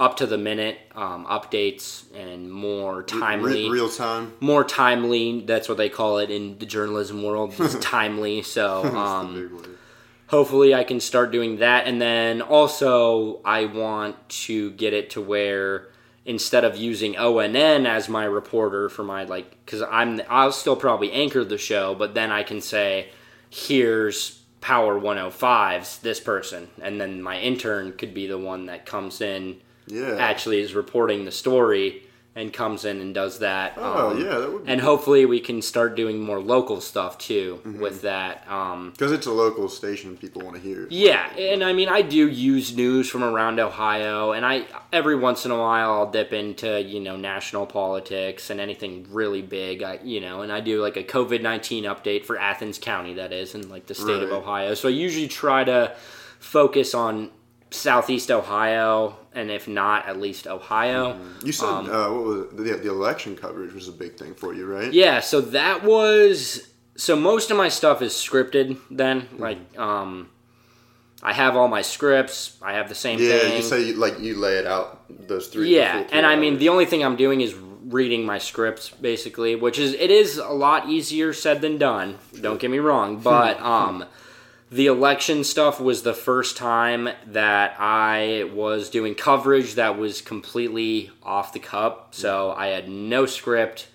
up to the minute um, updates and more timely, Re- real time. more timely. That's what they call it in the journalism world. It's *laughs* timely. So um, hopefully I can start doing that. And then also I want to get it to where instead of using ONN as my reporter for my like because I'm I'll still probably anchor the show, but then I can say here's Power 105's this person, and then my intern could be the one that comes in Yeah. actually is reporting the story and comes in and does that. Oh, um, yeah, that would be And hopefully we can start doing more local stuff too with that. Um, Because it's a local station, people want to hear. yeah, and I mean I do use news from around Ohio, and I every once in a while I'll dip into you know national politics and anything really big. I you know, and I do like a COVID nineteen update for Athens County, that is, in like the state of Ohio. So I usually try to focus on southeast Ohio, and if not, at least Ohio. You said Um, uh, what was it? The, the election coverage was a big thing for you, right? Yeah, so that was so most of my stuff is scripted then. Mm-hmm. Like um I have all my scripts, I have the same thing. Yeah, thing. you say you, like you lay it out those three. yeah, and I mean the only thing I'm doing is reading my scripts basically, which is it is a lot easier said than done. Don't get me wrong, but *laughs* um the election stuff was the first time that I was doing coverage that was completely off the cup. So I had no script.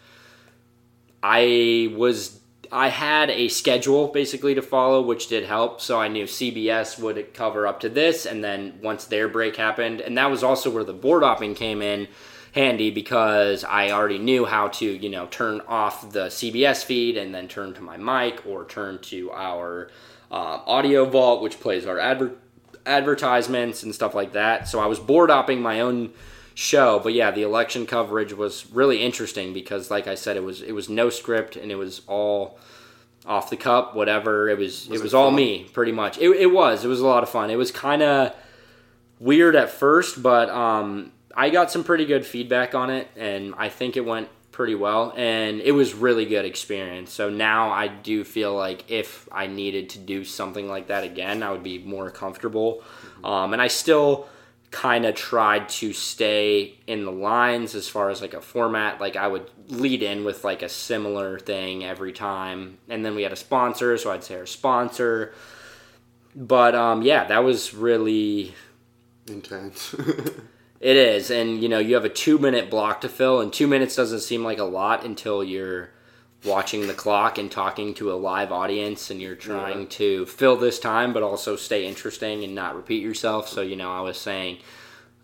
I was I had a schedule basically to follow, which did help. So I knew CBS would cover up to this, and then once their break happened, and that was also where the board hopping came in handy because I already knew how to, you know, turn off the CBS feed and then turn to my mic or turn to our uh, audio vault, which plays our adver- advertisements and stuff like that. So I was board hopping my own show, but yeah, the election coverage was really interesting because, like I said, it was it was no script and it was all off the cup, whatever. It was, Was it it was all fun? me, pretty much. It, it was it was a lot of fun. It was kind of weird at first, but um, I got some pretty good feedback on it, and I think it went pretty well, and it was really good experience. So now I do feel like if I needed to do something like that again, I would be more comfortable. Um, and I still kind of tried to stay in the lines as far as like a format. Like I would lead in with like a similar thing every time, and then we had a sponsor, so I'd say our sponsor. But um, yeah, that was really intense. *laughs* it is, and you know, you have a two minute block to fill, and two minutes doesn't seem like a lot until you're watching the clock and talking to a live audience, and you're trying Yeah. to fill this time, but also stay interesting and not repeat yourself. So, you know, I was saying.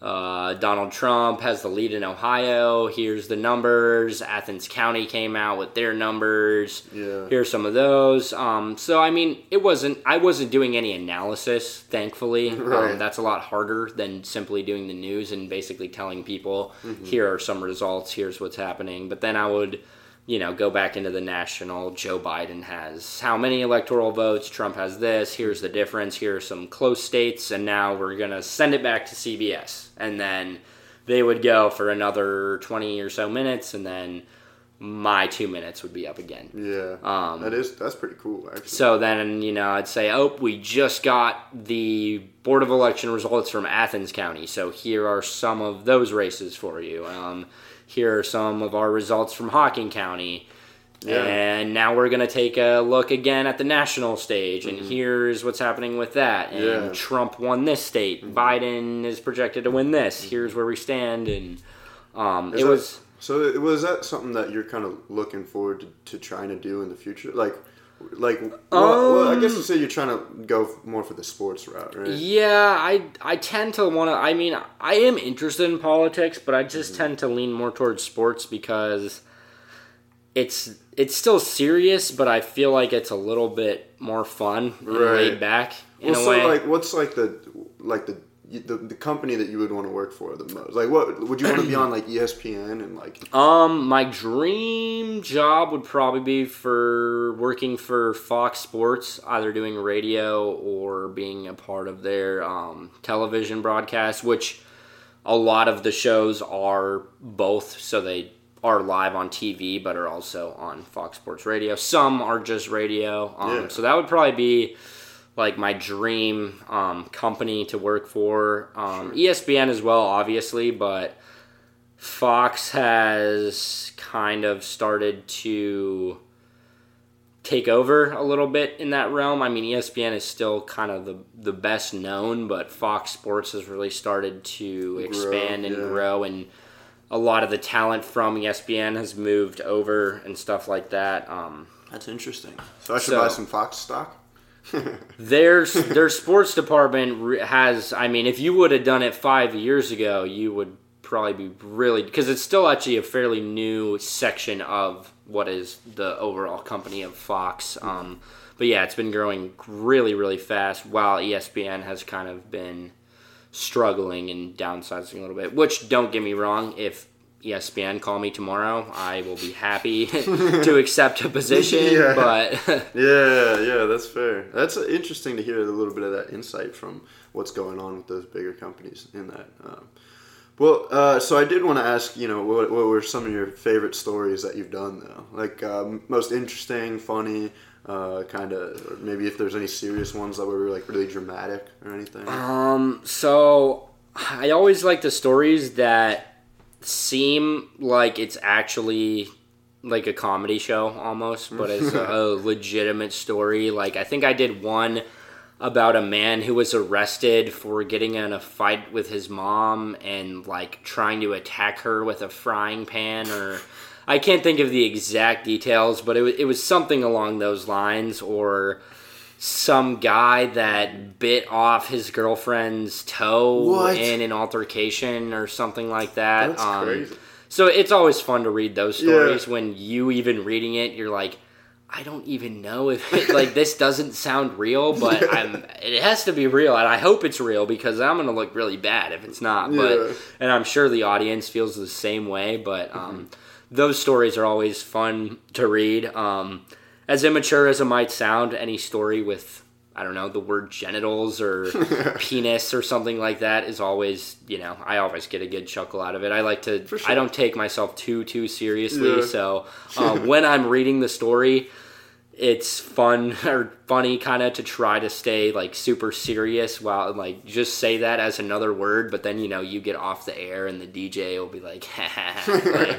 Uh, Donald Trump has the lead in Ohio. Here's the numbers. Athens County came out with their numbers. yeah. Here's some of those. Um, so I mean, it wasn't. I wasn't doing any analysis. Thankfully, Right. um, that's a lot harder than simply doing the news and basically telling people, Mm-hmm. here are some results. Here's what's happening. But then I would, you know, go back into the national. Joe Biden has how many electoral votes? Trump has this. Here's the difference. Here are some close states, and now we're gonna send it back to CBS, and then they would go for another twenty or so minutes, and then my two minutes would be up again. Yeah. Um, that is that's pretty cool actually. So then, you know, I'd say, oh, we just got the Board of Election results from Athens County. So here are some of those races for you. Um, here are some of our results from Hocking County. Yeah. And now we're going to take a look again at the national stage, and mm-hmm. here's what's happening with that. And Yeah. Trump won this state. Mm-hmm. Biden is projected to win this. Mm-hmm. Here's where we stand. And um, it that- was. So was that something that you're kind of looking forward to, to trying to do in the future? Like, like well, well, I guess Um, you say you're trying to go more for the sports route, right? Yeah, I I tend to want to. I mean, I am interested in politics, but I just tend to lean more towards sports because it's it's still serious, but I feel like it's a little bit more fun and Right. laid back in Well, a so way. like, what's like the like the, the the company that you would want to work for the most? Like, what would you want to be on like ESPN and like? *clears throat* Um, my dream job would probably be for working for Fox Sports, either doing radio or being a part of their um, television broadcast, which a lot of the shows are both. So they are live on TV but are also on Fox Sports Radio. Some are just radio. Um, Yeah. So that would probably be like my dream um, company to work for. Um, ESPN as well, obviously, but Fox has kind of started to take over a little bit in that realm. I mean, ESPN is still kind of the the best known, but Fox Sports has really started to expand and yeah. grow, and a lot of the talent from ESPN has moved over and stuff like that. Um, That's interesting. So I should So- buy some Fox stock. *laughs* their their sports department has. I mean, if you would have done it five years ago, you would probably be really because it's still actually a fairly new section of what is the overall company of Fox. Um, but yeah, it's been growing really really fast, while ESPN has kind of been struggling and downsizing a little bit. Which don't get me wrong, if ESPN call me tomorrow, I will be happy *laughs* to accept a position. Yeah. But *laughs* Yeah, yeah, that's fair. That's interesting to hear a little bit of that insight from what's going on with those bigger companies in that. Um, well, uh, so I did want to ask, you know, what, what were some of your favorite stories that you've done, though? Like, um, most interesting, funny, uh, kind of, maybe if there's any serious ones that were, like, really dramatic or anything. Um, so I always like the stories that seem like it's actually like a comedy show almost, but it's a, *laughs* a legitimate story. Like I think I did one about a man who was arrested for getting in a fight with his mom and like trying to attack her with a frying pan or I can't think of the exact details, but it was, it was something along those lines or some guy that bit off his girlfriend's toe What? in an altercation or something like that. That's Um, crazy. So it's always fun to read those Yeah. stories when you even reading it, you're like, I don't even know if it, *laughs* like this doesn't sound real, but I'm it has to be real, and I hope it's real because I'm gonna look really bad if it's not. Yeah. But and I'm sure the audience feels the same way. But um, those stories are always fun to read. Um, as immature as it might sound, any story with I don't know the word genitals or *laughs* penis or something like that is always you know I always get a good chuckle out of it. I like to sure. I don't take myself too too seriously, Yeah. so um, *laughs* when I'm reading the story. It's fun *laughs* or funny kind of to try to stay like super serious while like just say that as another word, but then you know you get off the air and the DJ will be like, *laughs* like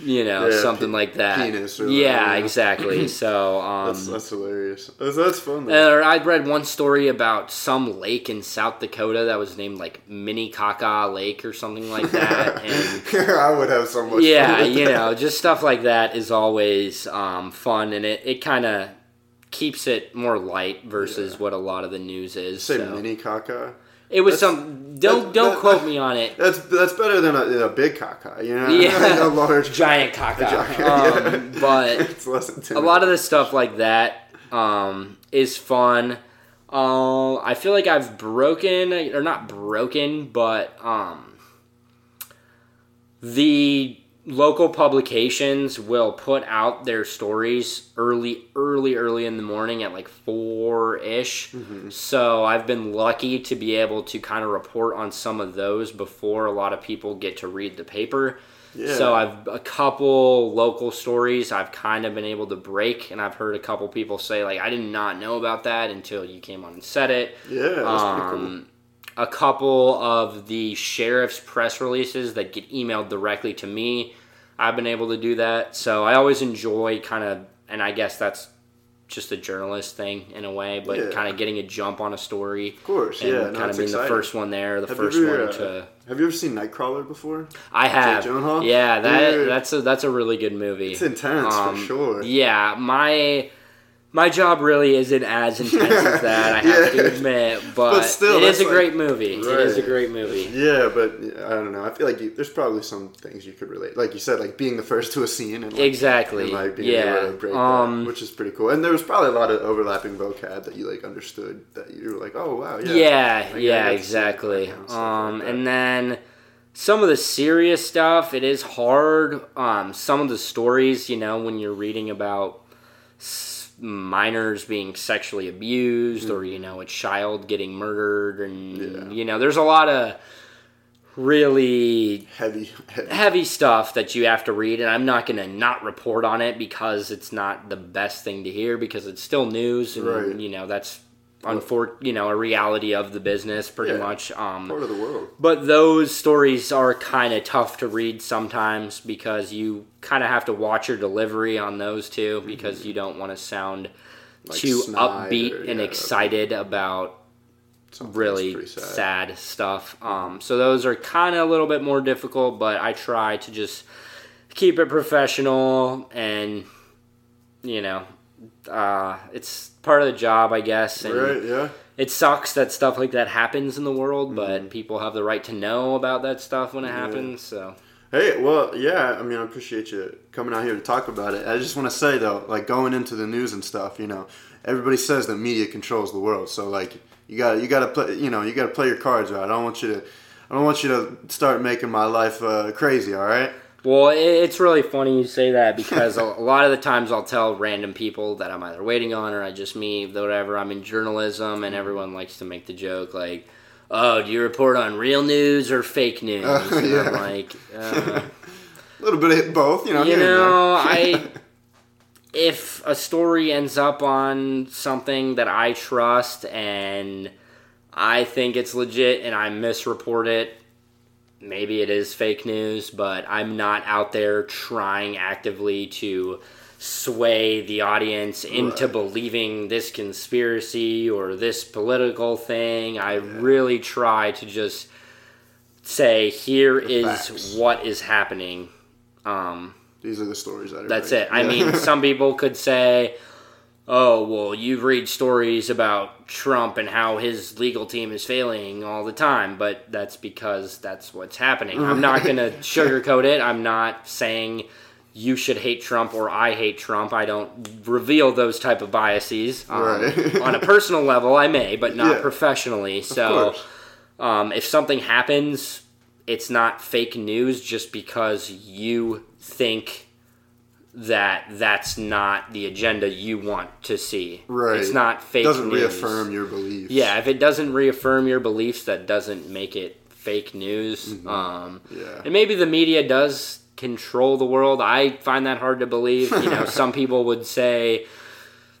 you know, *laughs* Yeah, something pe- like that. yeah, whatever, exactly. *clears throat* So, um, That's, that's hilarious. That's, that's fun, or I read one story about some lake in South Dakota that was named like Minnecaca Lake or something like that, *laughs* and I would have so much yeah, fun you know, just stuff like that is always um, fun, and it it kind of keeps it more light versus Yeah. what a lot of the news is. Say so. mini caca. It was That's- some. Don't that- don't that- quote me on it. That's that's better than a, a big caca, you know? Yeah. *laughs* a large *laughs* Giant caca. giant- Um, yeah. but *laughs* a lot of the stuff like that um, is fun. Uh, I feel like I've broken, or not broken, but um, the local publications will put out their stories early, early, early in the morning at like four ish. Mm-hmm. So I've been lucky to be able to kind of report on some of those before a lot of people get to read the paper. Yeah. So I've a couple local stories I've kind of been able to break, and I've heard a couple people say like I did not know about that until you came on and said it. yeah, that's pretty cool. A couple of the sheriff's press releases that get emailed directly to me, I've been able to do that. So I always enjoy kind of, and I guess that's just a journalist thing in a way, but Yeah. kind of getting a jump on a story. Of course, and yeah, no, kind it's of being the first one there, the Have first ever, one uh, to. Have you ever seen Nightcrawler before? I have. Yeah, that Dude. that's a that's a really good movie. It's intense Um, for sure. Yeah, my my job really isn't as intense as *laughs* that. I have Yeah. to admit, but, But still, it is a like- great movie. It is a great movie. Yeah, but I don't know. I feel like you, there's probably some things you could relate, like you said, like being the first to a scene and like, Exactly. and, like being yeah. able to break um, that, which is pretty cool. And there was probably a lot of overlapping vocab that you like understood that you were like, oh wow, yeah, yeah, Like, yeah, I get to see exactly. that kind of stuff Um, like and then some of the serious stuff, it is hard. Um, some of the stories, you know, when you're reading about minors being sexually abused or you know a child getting murdered and. Yeah. you know there's a lot of really Heavy, heavy. heavy stuff that you have to read and i'm not going to not report on it because it's not the best thing to hear because it's still news and Right. you know that's unfor- you know a reality of the business pretty Yeah. much um Part of the world. but those stories are kind of tough to read sometimes because you kind of have to watch your delivery on those too because you don't want to sound Mm-hmm. Like too upbeat or- and yeah, excited about Something really pretty sad. stuff. Um, so those are kind of a little bit more difficult, but I try to just keep it professional and you know, uh, it's part of the job, I guess. And Right, yeah. it sucks that stuff like that happens in the world, Mm-hmm. but people have the right to know about that stuff when it happens. So Hey, well, yeah, I mean, I appreciate you coming out here to talk about it. I just want to say, though, like going into the news and stuff, you know, everybody says that media controls the world. So, like, you got to you got to play, you know, you got to play your cards right. I don't want you to, I don't want you to start making my life uh, crazy. All right. Well, it's really funny you say that because a lot of the times I'll tell random people that I'm either waiting on or I just meet, whatever. I'm in journalism, and everyone likes to make the joke like, "Oh, do you report on real news or fake news?" *laughs* *laughs* Uh, and yeah. I'm like, uh, A little bit of both, you know. you here and there. know, I *laughs* if a story ends up on something that I trust and I think it's legit and I misreport it, maybe it is fake news, but I'm not out there trying actively to sway the audience into Right. believing this conspiracy or this political thing. I really try to just say here is facts. what is happening. Um, These are the stories that. Are that's right. it. I Yeah. mean, some people could say, "Oh, well, you read stories about Trump and how his legal team is failing all the time," but that's because that's what's happening. I'm not going to sugarcoat it. I'm not saying you should hate Trump or I hate Trump. I don't reveal those type of biases. Um, Right. on a personal level, I may, but not Yeah. professionally. So, um, if something happens, it's not fake news just because you think that that's not the agenda you want to see. Right. It's not fake doesn't news. reaffirm your beliefs. Yeah, if it doesn't reaffirm your beliefs, that doesn't make it fake news. Mm-hmm. Um, Yeah. and maybe the media does control the world. I find that hard to believe. You know, *laughs* some people would say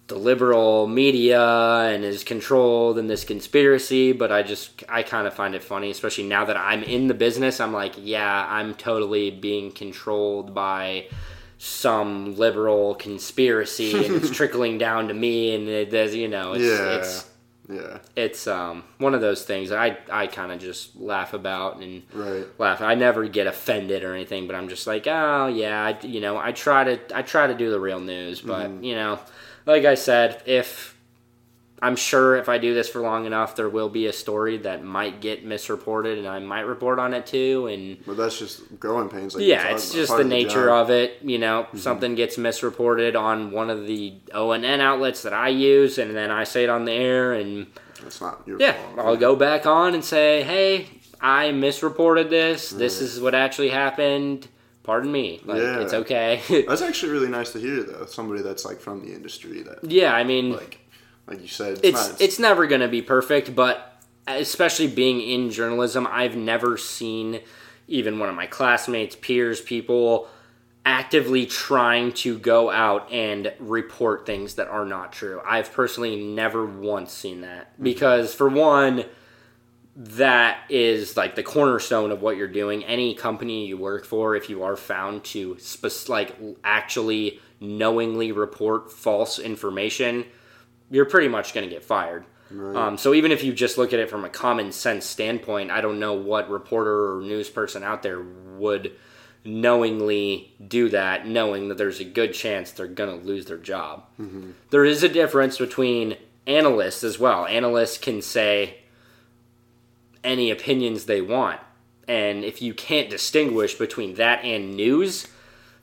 the liberal media and is controlled in this conspiracy, but I just I kind of find it funny, especially now that I'm in the business. I'm like, yeah, I'm totally being controlled by some liberal conspiracy, and it's *laughs* trickling down to me, and it, there's you know, it's, Yeah. it's Yeah. it's um one of those things I I kind of just laugh about and Right. laugh. I never get offended or anything, but I'm just like, oh yeah, I, you know, I try to I try to do the real news, but Mm-hmm. you know, like I said, if I'm sure if I do this for long enough, there will be a story that might get misreported, and I might report on it too, and. But that's just growing pains. Like Yeah, it's just the nature job. of it. You know, mm-hmm. something gets misreported on one of the ONN outlets that I use, and then I say it on the air, and It's not your yeah, fault. I'll go back on and say, hey, I misreported this. This is what actually happened. Pardon me. Like, Yeah. it's okay. That's actually really nice to hear, though. Somebody that's like from the industry that, yeah, I mean, like, like you said, it's it's it's never going to be perfect, but especially being in journalism, I've never seen even one of my classmates, peers, people actively trying to go out and report things that are not true. I've personally never once seen that mm-hmm. because for one that is like the cornerstone of what you're doing. Any company you work for, if you are found to spec- like actually knowingly report false information, you're pretty much going to get fired. Right. Um, so even if you just look at it from a common sense standpoint, I don't know what reporter or news person out there would knowingly do that, knowing that there's a good chance they're going to lose their job. There is a difference between analysts as well. Analysts can say any opinions they want. And if you can't distinguish between that and news,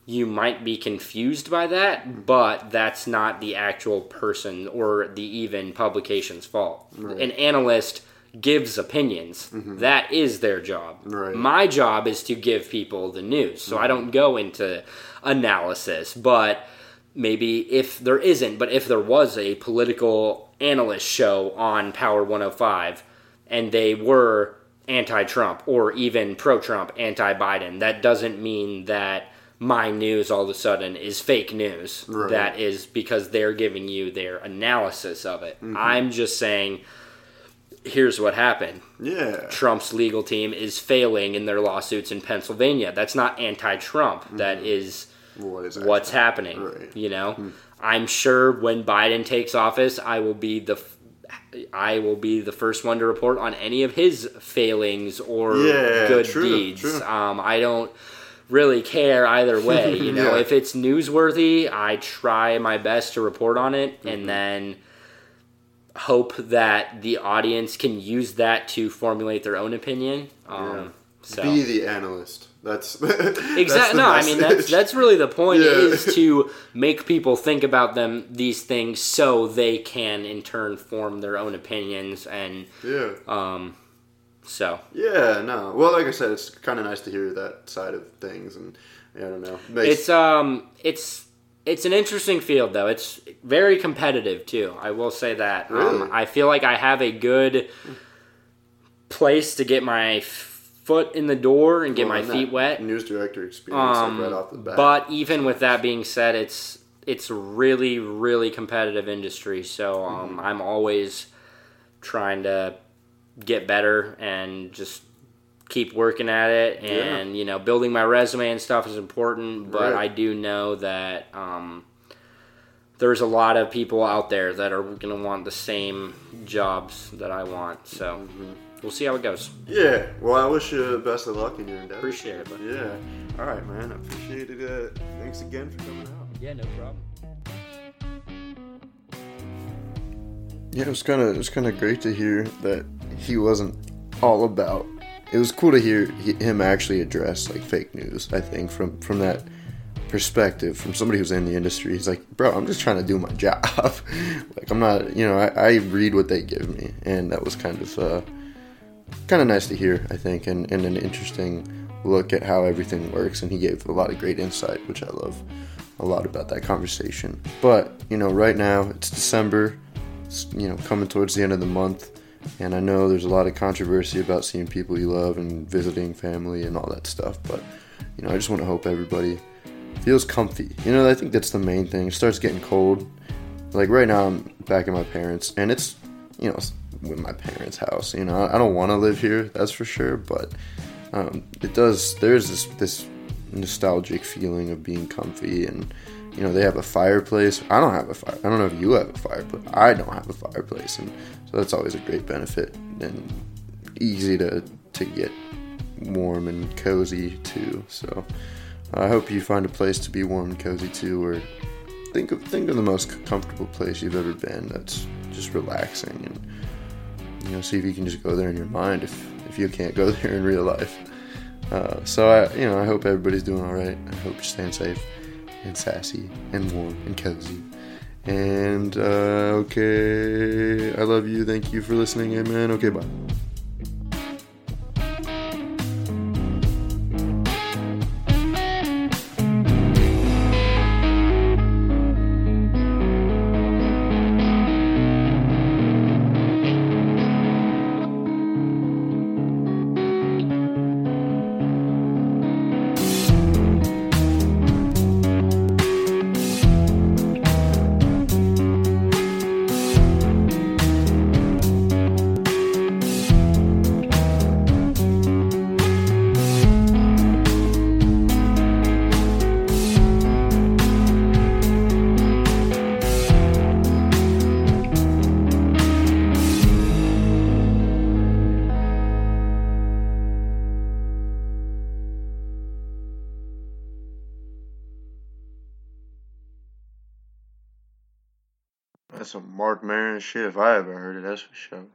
you might be confused by that, but that's not the actual person or the even publication's fault. An analyst gives opinions. Mm-hmm. That is their job. Right. My job is to give people the news. So I mm-hmm. don't go into analysis, but maybe if there isn't, but if there was a political analyst show on Power 105 and they were anti-Trump or even pro-Trump, anti-Biden. That doesn't mean that my news all of a sudden is fake news. Right. That is because they're giving you their analysis of it. Mm-hmm. I'm just saying here's what happened. Yeah. Trump's legal team is failing in their lawsuits in Pennsylvania. That's not anti-Trump. That is What is what's happening. Mm-hmm. Right. You know, I'm sure when Biden takes office, I will be the I will be the first one to report on any of his failings or Yeah, good true, deeds. true. Um, I don't really care either *laughs* way. You know, Yeah. if it's newsworthy, I try my best to report on it, Mm-hmm. and then hope that the audience can use that to formulate their own opinion. Um, So Be the analyst. That's *laughs* Exactly. No, I mean that's that's really the point Yeah. is to *laughs* make people think about them these things so they can in turn form their own opinions and yeah. um so Yeah, no. Well, like I said, it's kind of nice to hear that side of things, and yeah, I don't know. Makes, it's um it's it's an interesting field though. It's very competitive too. I will say that. Really? Um, I feel like I have a good place to get my foot in the door and get well, my feet wet. News director experience Um, like right off the bat. But even with that being said, it's it's really really competitive industry. So um, Mm-hmm. I'm always trying to get better and just keep working at it. And you know, building my resume and stuff is important. But Right. I do know that um, there's a lot of people out there that are going to want the same jobs that I want. So Mm-hmm. we'll see how it goes. yeah. Well, I wish you the best of luck in your endeavor Appreciate it. But Yeah. All right, man. I appreciate it. Uh, thanks again for coming out. yeah, no problem. Yeah, it was kind of it was kind of great to hear that he wasn't all about. It was cool to hear him actually address like fake news. I think from from that perspective, from somebody who's in the industry, he's like, bro, I'm just trying to do my *laughs* job. like I'm not, you know, I, I read what they give me, and that was kind of uh, kind of nice to hear. I think, and, and an interesting look at how everything works. And he gave a lot of great insight, which I love a lot about that conversation. But you know, right now it's December it's, you know coming towards the end of the month and i know there's a lot of controversy about seeing people you love and visiting family and all that stuff but you know i just want to hope everybody feels comfy. You know i think that's the main thing. It starts getting cold. Like right now i'm back at my parents and it's you know with my parents house you know? I don't want to live here that's for sure but um, it does there's this this nostalgic feeling of being comfy and you know they have a fireplace. I don't have a fire i don't know if you have a fireplace i don't have a fireplace and so that's always a great benefit and easy to to get warm and cozy too so i hope you find a place to be warm and cozy too or think of think of the most comfortable place you've ever been that's just relaxing and you know see if you can just go there in your mind if if you can't go *laughs* there in real life uh, so I, you know, I hope everybody's doing all right. I hope you're staying safe and sassy and warm and cozy. And uh, okay, I love you. Thank you for listening. Amen. Okay, bye. Shit if I ever heard it. That's for sure.